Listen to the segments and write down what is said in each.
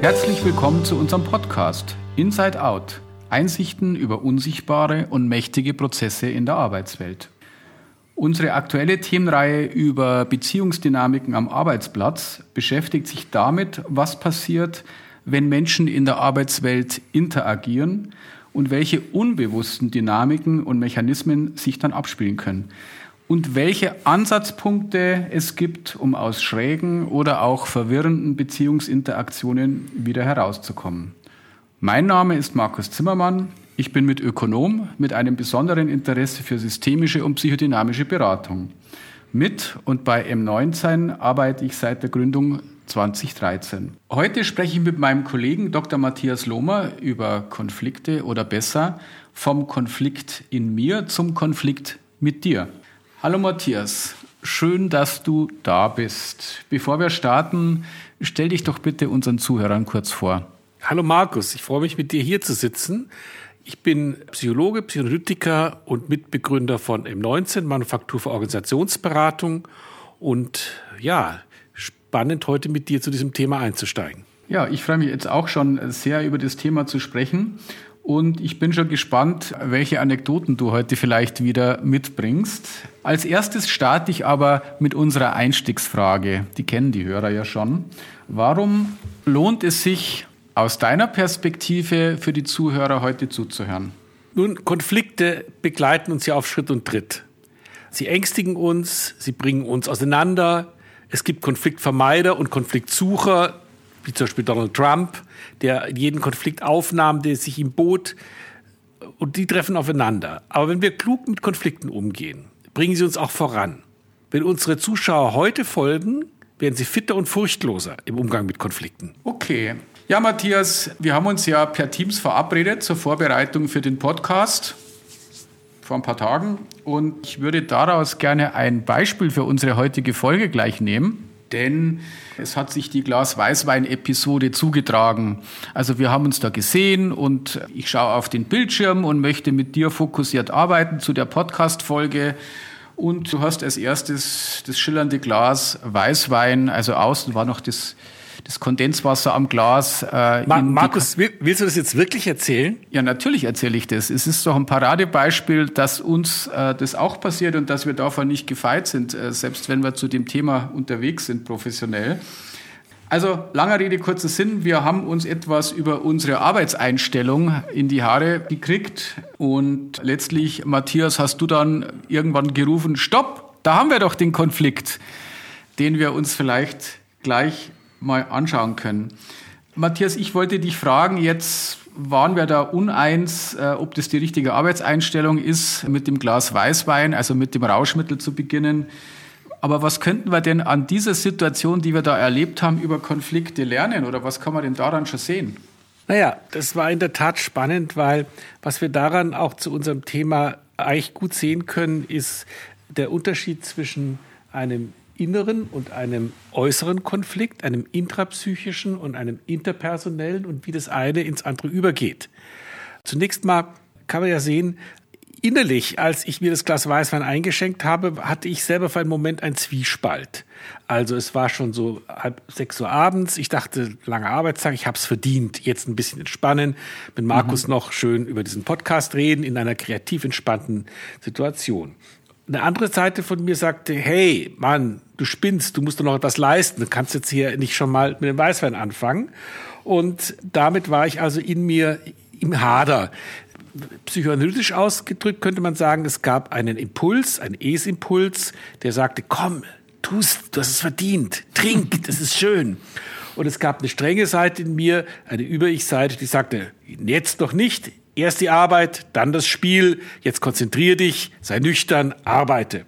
Herzlich willkommen zu unserem Podcast Inside Out. Einsichten über unsichtbare und mächtige Prozesse in der Arbeitswelt. Unsere aktuelle Themenreihe über Beziehungsdynamiken am Arbeitsplatz beschäftigt sich damit, was passiert, wenn Menschen in der Arbeitswelt interagieren und welche unbewussten Dynamiken und Mechanismen sich dann abspielen können und welche Ansatzpunkte es gibt, um aus schrägen oder auch verwirrenden Beziehungsinteraktionen wieder herauszukommen. Mein Name ist Markus Zimmermann. Ich bin mit Ökonom mit einem besonderen Interesse für systemische und psychodynamische Beratung. Mit und bei M19 arbeite ich seit der Gründung 2013. Heute spreche ich mit meinem Kollegen Dr. Matthias Lohmer über Konflikte oder besser vom Konflikt in mir zum Konflikt mit dir. Hallo Matthias, schön, dass du da bist. Bevor wir starten, stell dich doch bitte unseren Zuhörern kurz vor. Hallo Markus, ich freue mich mit dir hier zu sitzen. Ich bin Psychologe, Psychoanalytiker und Mitbegründer von M19, Manufaktur für Organisationsberatung. Und ja, spannend heute mit dir zu diesem Thema einzusteigen. Ja, ich freue mich jetzt auch schon sehr über das Thema zu sprechen. Und ich bin schon gespannt, welche Anekdoten du heute vielleicht wieder mitbringst. Als erstes starte ich aber mit unserer Einstiegsfrage. Die kennen die Hörer ja schon. Warum lohnt es sich aus deiner Perspektive für die Zuhörer heute zuzuhören? Nun, Konflikte begleiten uns ja auf Schritt und Tritt. Sie ängstigen uns, sie bringen uns auseinander. Es gibt Konfliktvermeider und Konfliktsucher, wie zum Beispiel Donald Trump, der jeden Konflikt aufnahm, der sich ihm bot. Und die treffen aufeinander. Aber wenn wir klug mit Konflikten umgehen, bringen sie uns auch voran. Wenn unsere Zuschauer heute folgen, werden sie fitter und furchtloser im Umgang mit Konflikten. Okay. Ja, Matthias, wir haben uns ja per Teams verabredet zur Vorbereitung für den Podcast vor ein paar Tagen. Und ich würde daraus gerne ein Beispiel für unsere heutige Folge gleich nehmen denn es hat sich die Glas-Weißwein-Episode zugetragen. Also wir haben uns da gesehen und ich schaue auf den Bildschirm und möchte mit dir fokussiert arbeiten zu der Podcast-Folge. Und du hast als erstes das schillernde Glas Weißwein, also außen war noch das das Kondenswasser am Glas. Äh, Ma Markus, willst du das jetzt wirklich erzählen? Ja, natürlich erzähle ich das. Es ist doch ein Paradebeispiel, dass uns äh, das auch passiert und dass wir davon nicht gefeit sind, äh, selbst wenn wir zu dem Thema unterwegs sind, professionell. Also, langer Rede, kurzer Sinn. Wir haben uns etwas über unsere Arbeitseinstellung in die Haare gekriegt. Und letztlich, Matthias, hast du dann irgendwann gerufen, stopp, da haben wir doch den Konflikt, den wir uns vielleicht gleich mal anschauen können. Matthias, ich wollte dich fragen, jetzt waren wir da uneins, äh, ob das die richtige Arbeitseinstellung ist, mit dem Glas Weißwein, also mit dem Rauschmittel zu beginnen. Aber was könnten wir denn an dieser Situation, die wir da erlebt haben, über Konflikte lernen? Oder was kann man denn daran schon sehen? Naja, das war in der Tat spannend, weil was wir daran auch zu unserem Thema eigentlich gut sehen können, ist der Unterschied zwischen einem inneren und einem äußeren Konflikt, einem intrapsychischen und einem interpersonellen und wie das eine ins andere übergeht. Zunächst mal kann man ja sehen, innerlich, als ich mir das Glas Weißwein eingeschenkt habe, hatte ich selber für einen Moment einen Zwiespalt. Also es war schon so halb sechs Uhr abends. Ich dachte, lange Arbeitstag, ich habe es verdient. Jetzt ein bisschen entspannen, mit Markus mhm. noch schön über diesen Podcast reden in einer kreativ entspannten Situation. Eine andere Seite von mir sagte, hey, Mann, du spinnst, du musst doch noch etwas leisten, du kannst jetzt hier nicht schon mal mit dem Weißwein anfangen. Und damit war ich also in mir im Hader. Psychoanalytisch ausgedrückt könnte man sagen, es gab einen Impuls, einen Es-Impuls, der sagte, komm, tust, du hast es verdient, trink, das ist schön. Und es gab eine strenge Seite in mir, eine Über-Ich-Seite, die sagte, jetzt doch nicht, Erst die Arbeit, dann das Spiel. Jetzt konzentriere dich, sei nüchtern, arbeite.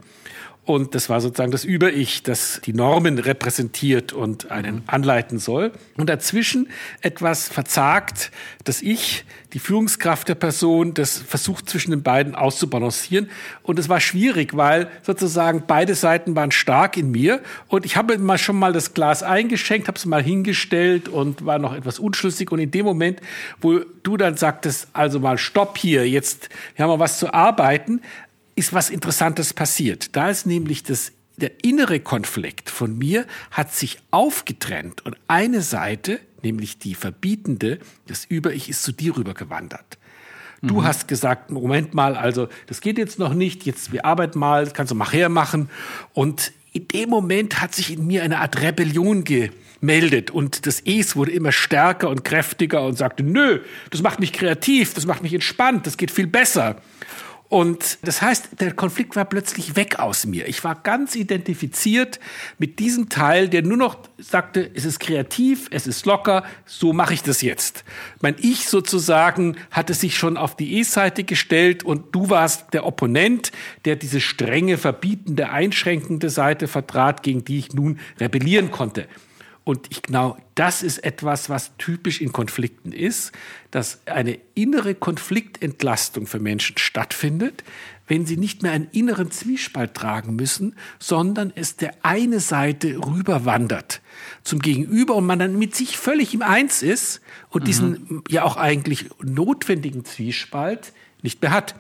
Und das war sozusagen das Über-Ich, das die Normen repräsentiert und einen anleiten soll. Und dazwischen etwas verzagt, das Ich, die Führungskraft der Person, das versucht zwischen den beiden auszubalancieren. Und es war schwierig, weil sozusagen beide Seiten waren stark in mir. Und ich habe mal schon mal das Glas eingeschenkt, habe es mal hingestellt und war noch etwas unschlüssig. Und in dem Moment, wo du dann sagtest, also mal Stopp hier, jetzt haben wir was zu arbeiten, ist was Interessantes passiert. Da ist nämlich das der innere Konflikt von mir hat sich aufgetrennt und eine Seite, nämlich die verbietende, das Über-Ich ist zu dir rübergewandert. Du mhm. hast gesagt, Moment mal, also das geht jetzt noch nicht, jetzt wir arbeiten mal, das kannst du nachher machen. Und in dem Moment hat sich in mir eine Art Rebellion gemeldet und das Es wurde immer stärker und kräftiger und sagte, nö, das macht mich kreativ, das macht mich entspannt, das geht viel besser. Und das heißt, der Konflikt war plötzlich weg aus mir. Ich war ganz identifiziert mit diesem Teil, der nur noch sagte, es ist kreativ, es ist locker, so mache ich das jetzt. Mein Ich sozusagen hatte sich schon auf die E-Seite gestellt und du warst der Opponent, der diese strenge, verbietende, einschränkende Seite vertrat, gegen die ich nun rebellieren konnte. Und ich genau das ist etwas, was typisch in Konflikten ist, dass eine innere Konfliktentlastung für Menschen stattfindet, wenn sie nicht mehr einen inneren Zwiespalt tragen müssen, sondern es der eine Seite rüberwandert zum Gegenüber und man dann mit sich völlig im Eins ist und mhm. diesen ja auch eigentlich notwendigen Zwiespalt nicht mehr hat.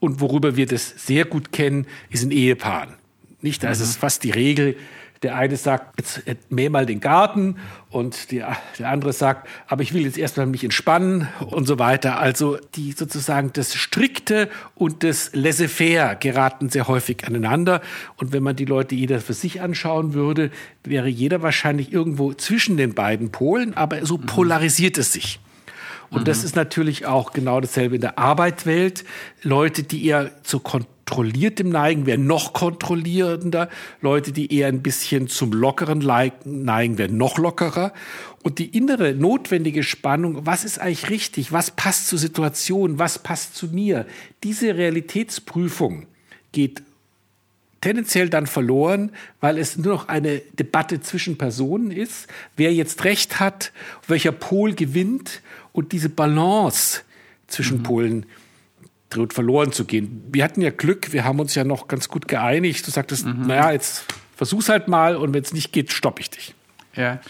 Und worüber wir das sehr gut kennen, ist in Ehepaaren. Nicht, da ist es mhm. fast die Regel, der eine sagt, jetzt mäh mal den Garten und die, der andere sagt, aber ich will jetzt erstmal mich entspannen und so weiter. Also die sozusagen das Strikte und das Laissez-faire geraten sehr häufig aneinander. Und wenn man die Leute jeder für sich anschauen würde, wäre jeder wahrscheinlich irgendwo zwischen den beiden Polen, aber so mhm. polarisiert es sich. Und mhm. das ist natürlich auch genau dasselbe in der Arbeitswelt. Leute, die eher zur Kontrolle kontrolliertem neigen, werden noch kontrollierender. Leute, die eher ein bisschen zum Lockeren neigen, werden noch lockerer. Und die innere notwendige Spannung, was ist eigentlich richtig? Was passt zur Situation? Was passt zu mir? Diese Realitätsprüfung geht tendenziell dann verloren, weil es nur noch eine Debatte zwischen Personen ist, wer jetzt recht hat, welcher Pol gewinnt und diese Balance zwischen mhm. Polen droht verloren zu gehen. Wir hatten ja Glück, wir haben uns ja noch ganz gut geeinigt. Du sagtest, mhm. naja, jetzt versuch's halt mal und wenn es nicht geht, stopp ich dich. Ja.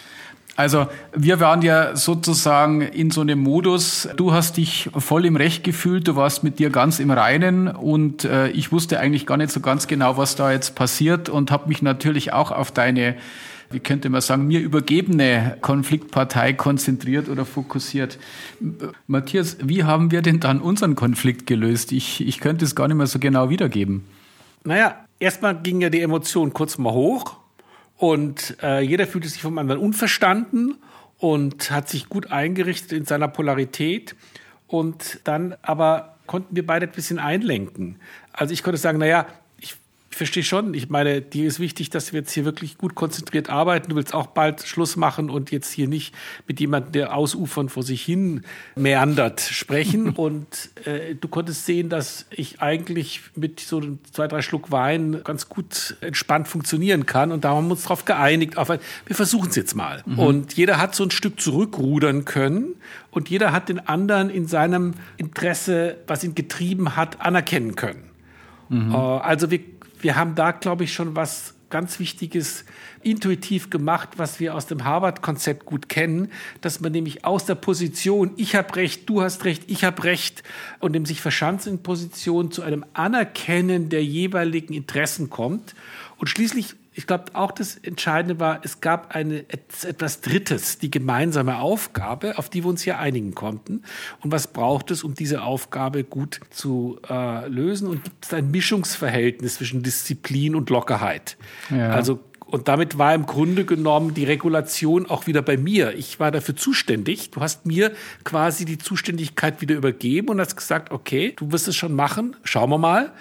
Also wir waren ja sozusagen in so einem Modus, du hast dich voll im Recht gefühlt, du warst mit dir ganz im Reinen und äh, ich wusste eigentlich gar nicht so ganz genau, was da jetzt passiert und habe mich natürlich auch auf deine wie könnte man sagen, mir übergebene Konfliktpartei konzentriert oder fokussiert. Matthias, wie haben wir denn dann unseren Konflikt gelöst? Ich, ich könnte es gar nicht mehr so genau wiedergeben. Naja, erstmal ging ja die Emotion kurz mal hoch und äh, jeder fühlte sich vom anderen unverstanden und hat sich gut eingerichtet in seiner Polarität. Und dann aber konnten wir beide ein bisschen einlenken. Also ich konnte sagen, naja, ich verstehe schon. Ich meine, dir ist wichtig, dass wir jetzt hier wirklich gut konzentriert arbeiten. Du willst auch bald Schluss machen und jetzt hier nicht mit jemandem, der ausufern vor sich hin meandert, sprechen. und äh, du konntest sehen, dass ich eigentlich mit so zwei, drei Schluck Wein ganz gut entspannt funktionieren kann. Und da haben wir uns darauf geeinigt. Auf wir versuchen es jetzt mal. Mhm. Und jeder hat so ein Stück zurückrudern können. Und jeder hat den anderen in seinem Interesse, was ihn getrieben hat, anerkennen können. Mhm. Äh, also wir wir haben da, glaube ich, schon was ganz Wichtiges intuitiv gemacht, was wir aus dem Harvard-Konzept gut kennen, dass man nämlich aus der Position, ich habe recht, du hast recht, ich habe recht, und dem sich verschanzenden Position zu einem Anerkennen der jeweiligen Interessen kommt. Und schließlich ich glaube, auch das Entscheidende war, es gab eine, etwas Drittes, die gemeinsame Aufgabe, auf die wir uns hier einigen konnten. Und was braucht es, um diese Aufgabe gut zu äh, lösen? Und gibt es ein Mischungsverhältnis zwischen Disziplin und Lockerheit? Ja. Also und damit war im Grunde genommen die Regulation auch wieder bei mir. Ich war dafür zuständig. Du hast mir quasi die Zuständigkeit wieder übergeben und hast gesagt, okay, du wirst es schon machen, schauen wir mal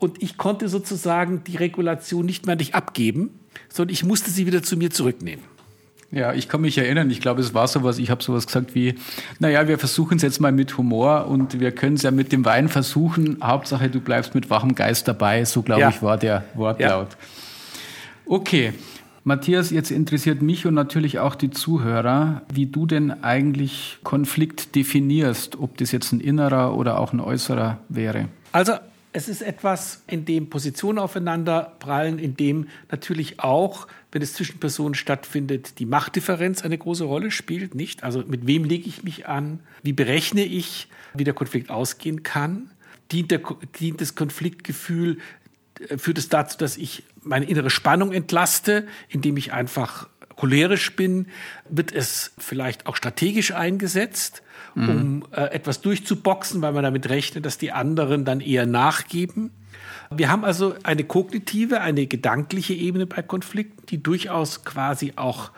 und ich konnte sozusagen die Regulation nicht mehr an dich abgeben, sondern ich musste sie wieder zu mir zurücknehmen. Ja, ich kann mich erinnern, ich glaube, es war sowas, ich habe sowas gesagt wie, naja, wir versuchen es jetzt mal mit Humor und wir können es ja mit dem Wein versuchen, Hauptsache du bleibst mit wachem Geist dabei, so glaube ja. ich war der Wortlaut. Ja. Okay, Matthias, jetzt interessiert mich und natürlich auch die Zuhörer, wie du denn eigentlich Konflikt definierst, ob das jetzt ein innerer oder auch ein äußerer wäre. Also es ist etwas, in dem Positionen aufeinander prallen, in dem natürlich auch, wenn es zwischen Personen stattfindet, die Machtdifferenz eine große Rolle spielt, nicht? Also mit wem lege ich mich an? Wie berechne ich, wie der Konflikt ausgehen kann? Dient, der, dient das Konfliktgefühl, äh, führt es dazu, dass ich meine innere Spannung entlaste, indem ich einfach cholerisch bin, wird es vielleicht auch strategisch eingesetzt, mhm. um äh, etwas durchzuboxen, weil man damit rechnet, dass die anderen dann eher nachgeben. Wir haben also eine kognitive, eine gedankliche Ebene bei Konflikten, die durchaus quasi auch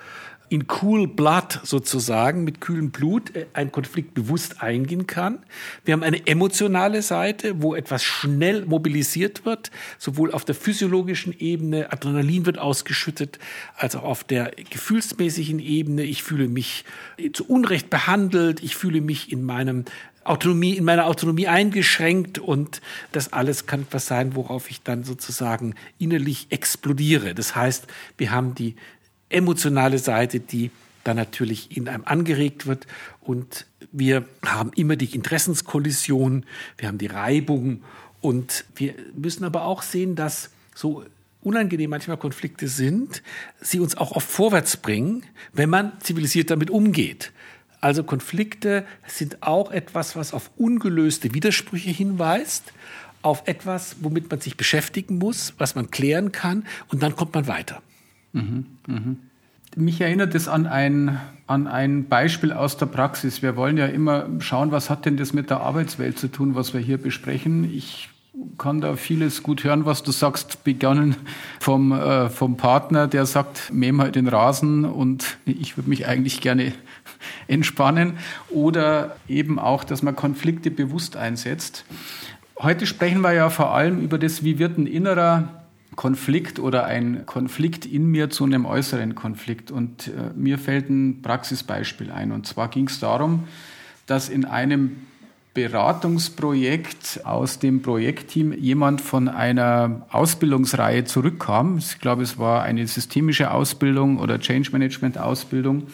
in cool blood sozusagen, mit kühlem Blut, äh, ein Konflikt bewusst eingehen kann. Wir haben eine emotionale Seite, wo etwas schnell mobilisiert wird, sowohl auf der physiologischen Ebene, Adrenalin wird ausgeschüttet, als auch auf der gefühlsmäßigen Ebene. Ich fühle mich zu Unrecht behandelt, ich fühle mich in meinem Autonomie, in meiner Autonomie eingeschränkt und das alles kann etwas sein, worauf ich dann sozusagen innerlich explodiere. Das heißt, wir haben die emotionale Seite, die dann natürlich in einem angeregt wird und wir haben immer die Interessenskollision, wir haben die Reibung und wir müssen aber auch sehen, dass so unangenehm manchmal Konflikte sind, sie uns auch oft vorwärts bringen, wenn man zivilisiert damit umgeht. Also Konflikte sind auch etwas, was auf ungelöste Widersprüche hinweist, auf etwas, womit man sich beschäftigen muss, was man klären kann und dann kommt man weiter. Mhm, mhm. Mich erinnert es an ein, an ein Beispiel aus der Praxis. Wir wollen ja immer schauen, was hat denn das mit der Arbeitswelt zu tun, was wir hier besprechen. Ich kann da vieles gut hören, was du sagst, begonnen vom, äh, vom Partner, der sagt, mäh mal den Rasen und ich würde mich eigentlich gerne entspannen. Oder eben auch, dass man Konflikte bewusst einsetzt. Heute sprechen wir ja vor allem über das, wie wird ein innerer Konflikt oder ein Konflikt in mir zu einem äußeren Konflikt. Und äh, mir fällt ein Praxisbeispiel ein. Und zwar ging es darum, dass in einem Beratungsprojekt aus dem Projektteam jemand von einer Ausbildungsreihe zurückkam. Ich glaube, es war eine systemische Ausbildung oder Change Management Ausbildung.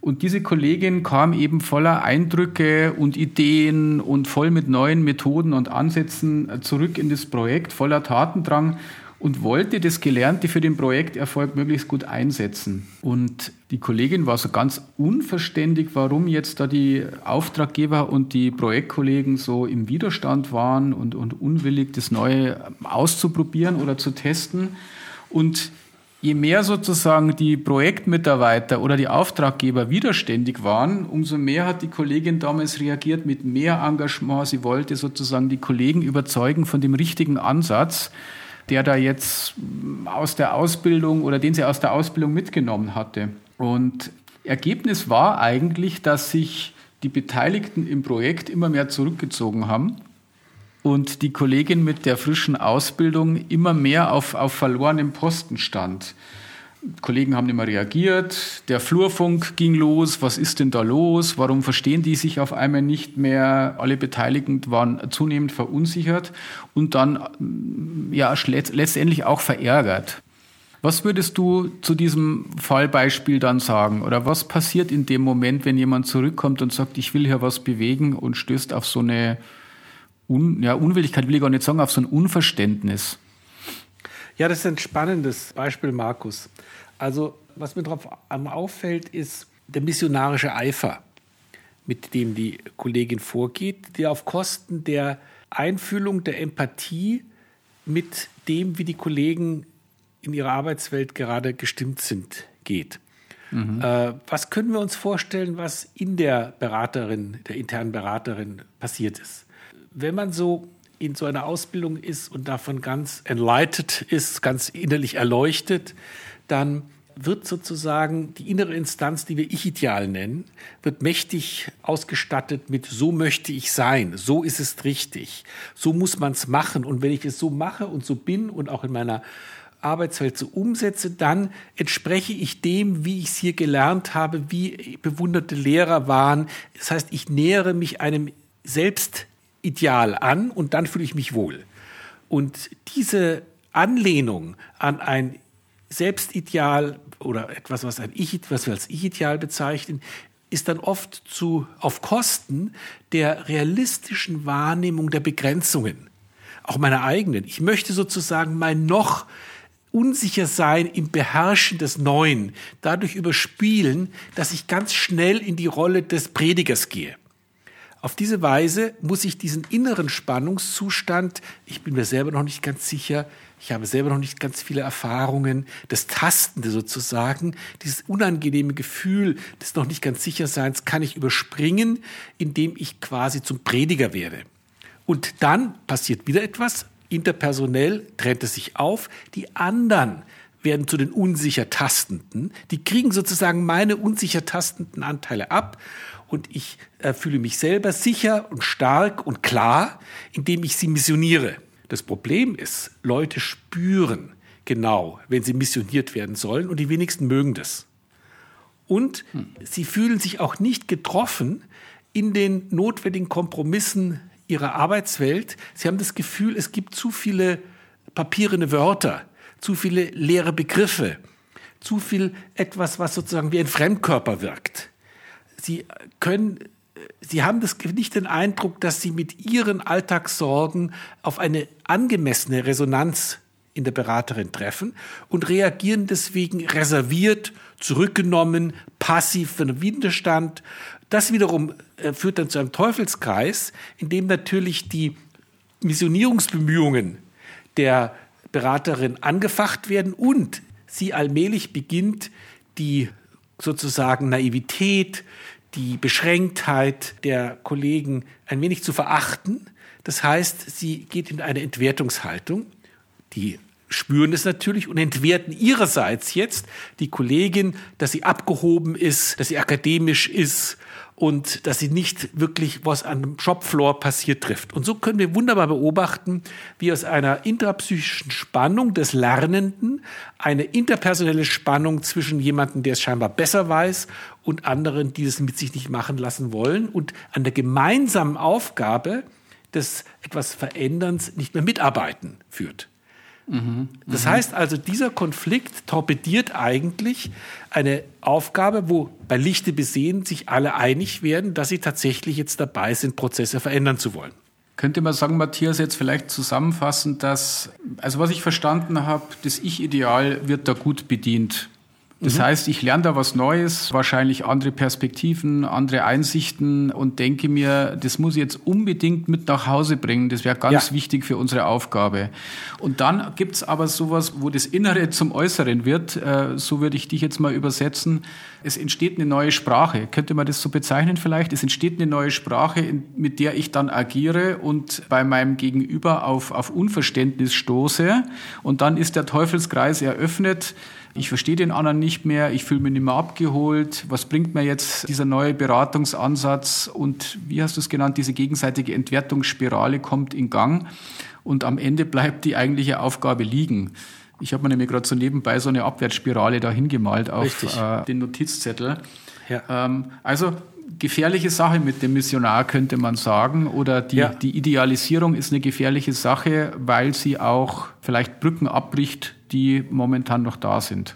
Und diese Kollegin kam eben voller Eindrücke und Ideen und voll mit neuen Methoden und Ansätzen zurück in das Projekt, voller Tatendrang und wollte das Gelernte für den Projekterfolg möglichst gut einsetzen. Und die Kollegin war so ganz unverständlich, warum jetzt da die Auftraggeber und die Projektkollegen so im Widerstand waren und, und unwillig, das Neue auszuprobieren oder zu testen. Und je mehr sozusagen die Projektmitarbeiter oder die Auftraggeber widerständig waren, umso mehr hat die Kollegin damals reagiert mit mehr Engagement. Sie wollte sozusagen die Kollegen überzeugen von dem richtigen Ansatz der da jetzt aus der Ausbildung oder den sie aus der Ausbildung mitgenommen hatte. Und Ergebnis war eigentlich, dass sich die Beteiligten im Projekt immer mehr zurückgezogen haben und die Kollegin mit der frischen Ausbildung immer mehr auf, auf verlorenem Posten stand. Kollegen haben immer reagiert, der Flurfunk ging los, was ist denn da los, warum verstehen die sich auf einmal nicht mehr, alle Beteiligten waren zunehmend verunsichert und dann mm, ja letztendlich auch verärgert. Was würdest du zu diesem Fallbeispiel dann sagen? Oder was passiert in dem Moment, wenn jemand zurückkommt und sagt, ich will hier was bewegen und stößt auf so eine Un ja, Unwilligkeit, will ich gar nicht sagen, auf so ein Unverständnis? Ja, das ist ein spannendes Beispiel, Markus. Also, was mir darauf auffällt, ist der missionarische Eifer, mit dem die Kollegin vorgeht, der auf Kosten der Einfühlung der Empathie mit dem, wie die Kollegen in ihrer Arbeitswelt gerade gestimmt sind, geht. Mhm. Äh, was können wir uns vorstellen, was in der Beraterin, der internen Beraterin passiert ist? Wenn man so in so einer Ausbildung ist und davon ganz enlightened ist, ganz innerlich erleuchtet, dann wird sozusagen die innere Instanz, die wir Ich-Ideal nennen, wird mächtig ausgestattet mit so möchte ich sein, so ist es richtig, so muss man es machen. Und wenn ich es so mache und so bin und auch in meiner Arbeitswelt so umsetze, dann entspreche ich dem, wie ich es hier gelernt habe, wie bewunderte Lehrer waren. Das heißt, ich nähere mich einem selbst Ideal an und dann fühle ich mich wohl. Und diese Anlehnung an ein Selbstideal oder etwas, was, ein ich, was wir als Ich-Ideal bezeichnen, ist dann oft zu, auf Kosten der realistischen Wahrnehmung der Begrenzungen, auch meiner eigenen. Ich möchte sozusagen mein noch unsicher sein im Beherrschen des Neuen, dadurch überspielen, dass ich ganz schnell in die Rolle des Predigers gehe. Auf diese Weise muss ich diesen inneren Spannungszustand, ich bin mir selber noch nicht ganz sicher, ich habe selber noch nicht ganz viele Erfahrungen, das Tastende sozusagen, dieses unangenehme Gefühl des noch nicht ganz Sicherseins kann ich überspringen, indem ich quasi zum Prediger werde. Und dann passiert wieder etwas, interpersonell trennt es sich auf, die anderen werden zu den unsicher Tastenden, die kriegen sozusagen meine unsicher tastenden Anteile ab und ich äh, fühle mich selber sicher und stark und klar, indem ich sie missioniere. Das Problem ist, Leute spüren genau, wenn sie missioniert werden sollen und die wenigsten mögen das. Und hm. sie fühlen sich auch nicht getroffen in den notwendigen Kompromissen ihrer Arbeitswelt. Sie haben das Gefühl, es gibt zu viele papierende Wörter, zu viele leere Begriffe, zu viel etwas, was sozusagen wie ein Fremdkörper wirkt. Sie können Sie haben das, nicht den Eindruck, dass Sie mit Ihren Alltagssorgen auf eine angemessene Resonanz in der Beraterin treffen und reagieren deswegen reserviert, zurückgenommen, passiv einen Widerstand. Das wiederum äh, führt dann zu einem Teufelskreis, in dem natürlich die Missionierungsbemühungen der Beraterin angefacht werden und sie allmählich beginnt, die sozusagen Naivität, die Beschränktheit der Kollegen ein wenig zu verachten. Das heißt, sie geht in eine Entwertungshaltung. Die spüren es natürlich und entwerten ihrerseits jetzt die Kollegin, dass sie abgehoben ist, dass sie akademisch ist, und dass sie nicht wirklich, was an dem Shopfloor passiert, trifft. Und so können wir wunderbar beobachten, wie aus einer intrapsychischen Spannung des Lernenden eine interpersonelle Spannung zwischen jemandem, der es scheinbar besser weiß, und anderen, die es mit sich nicht machen lassen wollen und an der gemeinsamen Aufgabe des etwas Veränderns nicht mehr mitarbeiten führt. Das heißt also, dieser Konflikt torpediert eigentlich eine Aufgabe, wo bei Lichte besehen sich alle einig werden, dass sie tatsächlich jetzt dabei sind, Prozesse verändern zu wollen. Könnte man sagen, Matthias, jetzt vielleicht zusammenfassend, dass, also was ich verstanden habe, das Ich-Ideal wird da gut bedient. Das mhm. heißt, ich lerne da was Neues, wahrscheinlich andere Perspektiven, andere Einsichten und denke mir, das muss ich jetzt unbedingt mit nach Hause bringen. Das wäre ganz ja. wichtig für unsere Aufgabe. Und dann gibt's aber sowas, wo das Innere zum Äußeren wird. Äh, so würde ich dich jetzt mal übersetzen. Es entsteht eine neue Sprache. Könnte man das so bezeichnen vielleicht? Es entsteht eine neue Sprache, mit der ich dann agiere und bei meinem Gegenüber auf, auf Unverständnis stoße. Und dann ist der Teufelskreis eröffnet ich verstehe den anderen nicht mehr, ich fühle mich nicht mehr abgeholt, was bringt mir jetzt dieser neue Beratungsansatz und wie hast du es genannt, diese gegenseitige Entwertungsspirale kommt in Gang und am Ende bleibt die eigentliche Aufgabe liegen. Ich habe mir nämlich gerade so nebenbei so eine Abwärtsspirale da hingemalt auf äh, den Notizzettel. Ja. Ähm, also gefährliche Sache mit dem Missionar, könnte man sagen. Oder die, ja. die Idealisierung ist eine gefährliche Sache, weil sie auch vielleicht Brücken abbricht, die momentan noch da sind.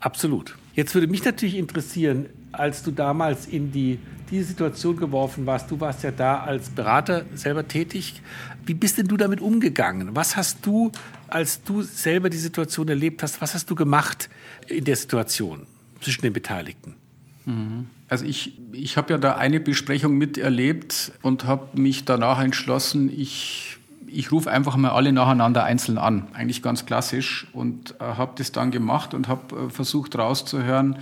Absolut. Jetzt würde mich natürlich interessieren, als du damals in die, diese Situation geworfen warst, du warst ja da als Berater selber tätig. Wie bist denn du damit umgegangen? Was hast du, als du selber die Situation erlebt hast, was hast du gemacht in der Situation zwischen den Beteiligten? Mhm. Also ich, ich habe ja da eine Besprechung miterlebt und habe mich danach entschlossen, ich, ich rufe einfach mal alle nacheinander einzeln an, eigentlich ganz klassisch und äh, habe das dann gemacht und habe äh, versucht rauszuhören,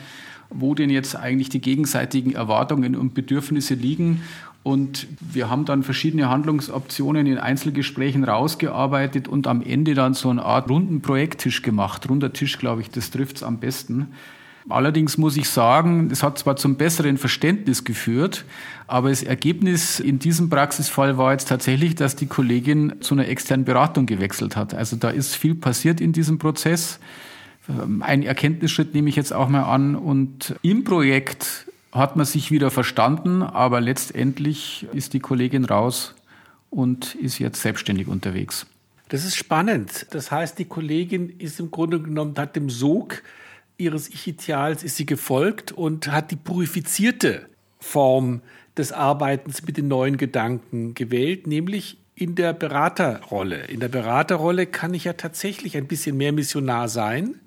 wo denn jetzt eigentlich die gegenseitigen Erwartungen und Bedürfnisse liegen. Und wir haben dann verschiedene Handlungsoptionen in Einzelgesprächen rausgearbeitet und am Ende dann so eine Art runden Projekttisch gemacht. Runder Tisch, glaube ich, das trifft es am besten Allerdings muss ich sagen, es hat zwar zum besseren Verständnis geführt, aber das Ergebnis in diesem Praxisfall war jetzt tatsächlich, dass die Kollegin zu einer externen Beratung gewechselt hat. Also da ist viel passiert in diesem Prozess. Ähm, ein Erkenntnisschritt nehme ich jetzt auch mal an. Und im Projekt hat man sich wieder verstanden, aber letztendlich ist die Kollegin raus und ist jetzt selbstständig unterwegs. Das ist spannend. Das heißt, die Kollegin ist im Grunde genommen, hat dem Sog ihres Ich-Ideals ist sie gefolgt und hat die purifizierte Form des Arbeitens mit den neuen Gedanken gewählt, nämlich in der Beraterrolle. In der Beraterrolle kann ich ja tatsächlich ein bisschen mehr Missionar sein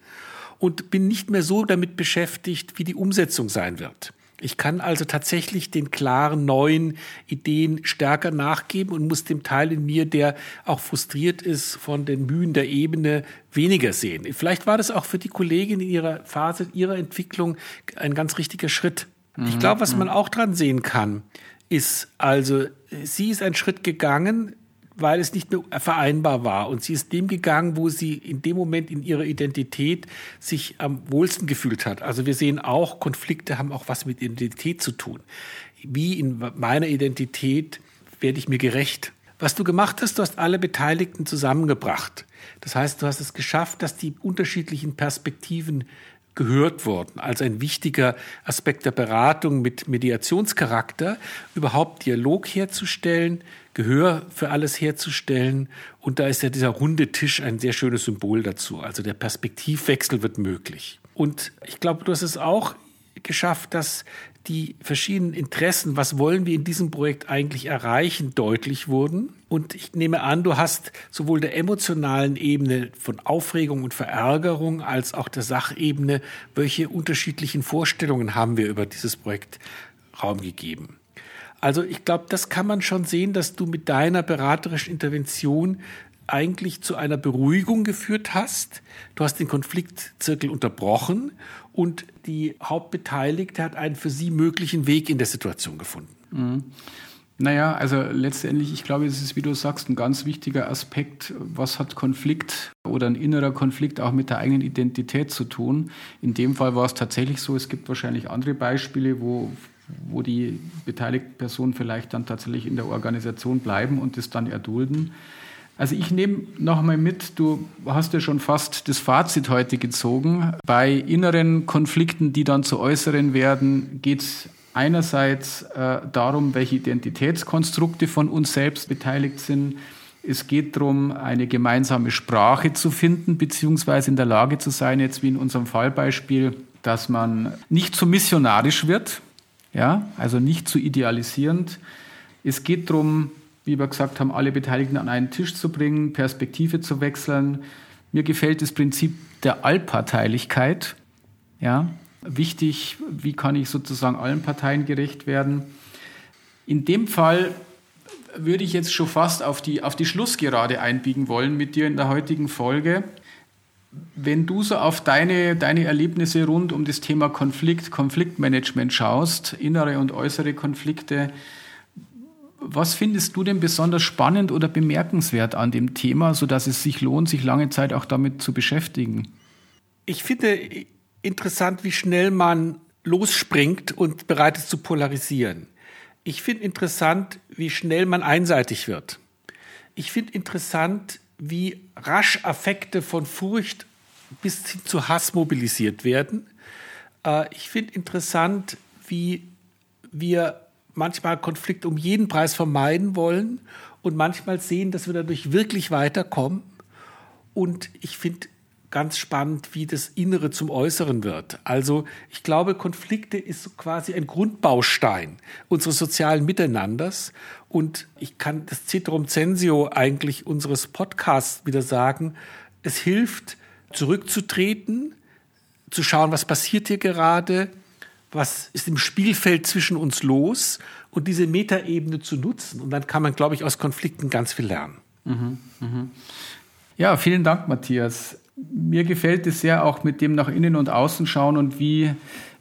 und bin nicht mehr so damit beschäftigt, wie die Umsetzung sein wird. Ich kann also tatsächlich den klaren neuen Ideen stärker nachgeben und muss dem Teil in mir, der auch frustriert ist von den Mühen der Ebene, weniger sehen. Vielleicht war das auch für die Kollegin in ihrer Phase ihrer Entwicklung ein ganz richtiger Schritt. Mhm. Ich glaube, was man auch dran sehen kann, ist also, sie ist einen Schritt gegangen, weil es nicht mehr vereinbar war. Und sie ist dem gegangen, wo sie in dem Moment in ihrer Identität sich am wohlsten gefühlt hat. Also wir sehen auch, Konflikte haben auch was mit Identität zu tun. Wie in meiner Identität werde ich mir gerecht? Was du gemacht hast, du hast alle Beteiligten zusammengebracht. Das heißt, du hast es geschafft, dass die unterschiedlichen Perspektiven gehört wurden, als ein wichtiger Aspekt der Beratung mit Mediationscharakter, überhaupt Dialog herzustellen, Gehör für alles herzustellen. Und da ist ja dieser runde Tisch ein sehr schönes Symbol dazu. Also der Perspektivwechsel wird möglich. Und ich glaube, du hast es auch geschafft, dass die verschiedenen Interessen, was wollen wir in diesem Projekt eigentlich erreichen, deutlich wurden. Und ich nehme an, du hast sowohl der emotionalen Ebene von Aufregung und Verärgerung als auch der Sachebene, welche unterschiedlichen Vorstellungen haben wir über dieses Projekt Raum gegeben. Also ich glaube, das kann man schon sehen, dass du mit deiner beraterischen Intervention eigentlich zu einer Beruhigung geführt hast. Du hast den Konfliktzirkel unterbrochen und die Hauptbeteiligte hat einen für sie möglichen Weg in der Situation gefunden. Mhm. Naja, also letztendlich, ich glaube, es ist, wie du sagst, ein ganz wichtiger Aspekt. Was hat Konflikt oder ein innerer Konflikt auch mit der eigenen Identität zu tun? In dem Fall war es tatsächlich so, es gibt wahrscheinlich andere Beispiele, wo, wo die beteiligten Personen vielleicht dann tatsächlich in der Organisation bleiben und das dann erdulden. Also ich nehme noch mal mit, du hast ja schon fast das Fazit heute gezogen. Bei inneren Konflikten, die dann zu äußeren werden, geht es einerseits äh, darum, welche Identitätskonstrukte von uns selbst beteiligt sind. Es geht darum, eine gemeinsame Sprache zu finden, beziehungsweise in der Lage zu sein, jetzt wie in unserem Fallbeispiel, dass man nicht zu missionarisch wird, ja, also nicht zu idealisierend. Es geht darum, wie wir gesagt haben, alle Beteiligten an einen Tisch zu bringen, Perspektive zu wechseln. Mir gefällt das Prinzip der Allparteilichkeit. Ja, wichtig, wie kann ich sozusagen allen Parteien gerecht werden. In dem Fall würde ich jetzt schon fast auf die, auf die Schlussgerade einbiegen wollen mit dir in der heutigen Folge. Wenn du so auf deine, deine Erlebnisse rund um das Thema Konflikt, Konfliktmanagement schaust, innere und äußere Konflikte, was findest du denn besonders spannend oder bemerkenswert an dem Thema, sodass es sich lohnt, sich lange Zeit auch damit zu beschäftigen? Ich finde interessant, wie schnell man losspringt und bereit ist zu polarisieren. Ich finde interessant, wie schnell man einseitig wird. Ich finde interessant, wie rasch Affekte von Furcht bis hin zu Hass mobilisiert werden. Äh, ich finde interessant, wie wir manchmal Konflikt um jeden Preis vermeiden wollen und manchmal sehen, dass wir dadurch wirklich weiterkommen. Und ich finde ganz spannend, wie das Innere zum Äußeren wird. Also ich glaube, Konflikte ist quasi ein Grundbaustein unseres sozialen Miteinanders. Und ich kann das Citrum Censio eigentlich unseres Podcasts wieder sagen. Es hilft, zurückzutreten, zu schauen, was passiert hier gerade, was ist im Spielfeld zwischen uns los und diese Metaebene zu nutzen. Und dann kann man, glaube ich, aus Konflikten ganz viel lernen. Mhm, mh. Ja, vielen Dank, Matthias. Mir gefällt es sehr auch mit dem nach innen und außen schauen und wie,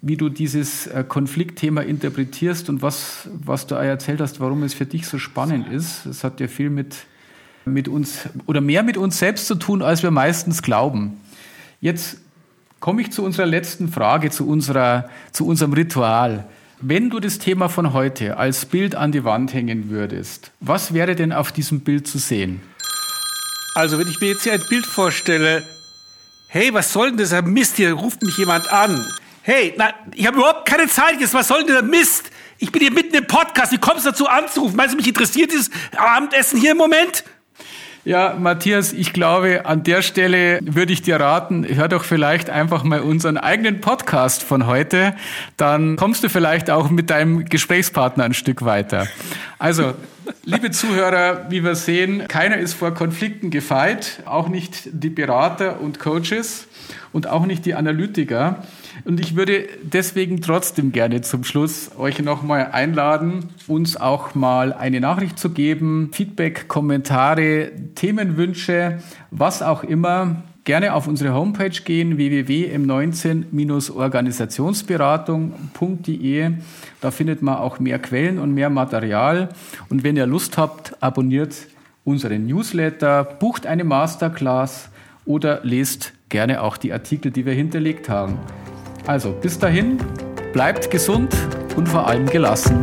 wie du dieses äh, Konfliktthema interpretierst und was, was du erzählt hast, warum es für dich so spannend ist. Es hat ja viel mit, mit uns oder mehr mit uns selbst zu tun, als wir meistens glauben. Jetzt komme ich zu unserer letzten Frage, zu, unserer, zu unserem Ritual. Wenn du das Thema von heute als Bild an die Wand hängen würdest, was wäre denn auf diesem Bild zu sehen? Also, wenn ich mir jetzt hier ein Bild vorstelle, hey, was soll denn dieser Mist hier? Ruft mich jemand an. Hey, na, ich habe überhaupt keine Zeit jetzt. Was soll denn dieser Mist? Ich bin hier mitten im Podcast. Wie kommst du dazu anzurufen? Meinst du, mich interessiert dieses Abendessen hier im Moment? Ja, Matthias, ich glaube, an der Stelle würde ich dir raten, hör doch vielleicht einfach mal unseren eigenen Podcast von heute. Dann kommst du vielleicht auch mit deinem Gesprächspartner ein Stück weiter. Also, liebe Zuhörer, wie wir sehen, keiner ist vor Konflikten gefeit, auch nicht die Berater und Coaches und auch nicht die Analytiker. Und ich würde deswegen trotzdem gerne zum Schluss euch nochmal einladen, uns auch mal eine Nachricht zu geben, Feedback, Kommentare, Themenwünsche, was auch immer. Gerne auf unsere Homepage gehen, www.m19-organisationsberatung.de. Da findet man auch mehr Quellen und mehr Material. Und wenn ihr Lust habt, abonniert unseren Newsletter, bucht eine Masterclass oder lest gerne auch die Artikel, die wir hinterlegt haben. Also bis dahin, bleibt gesund und vor allem gelassen.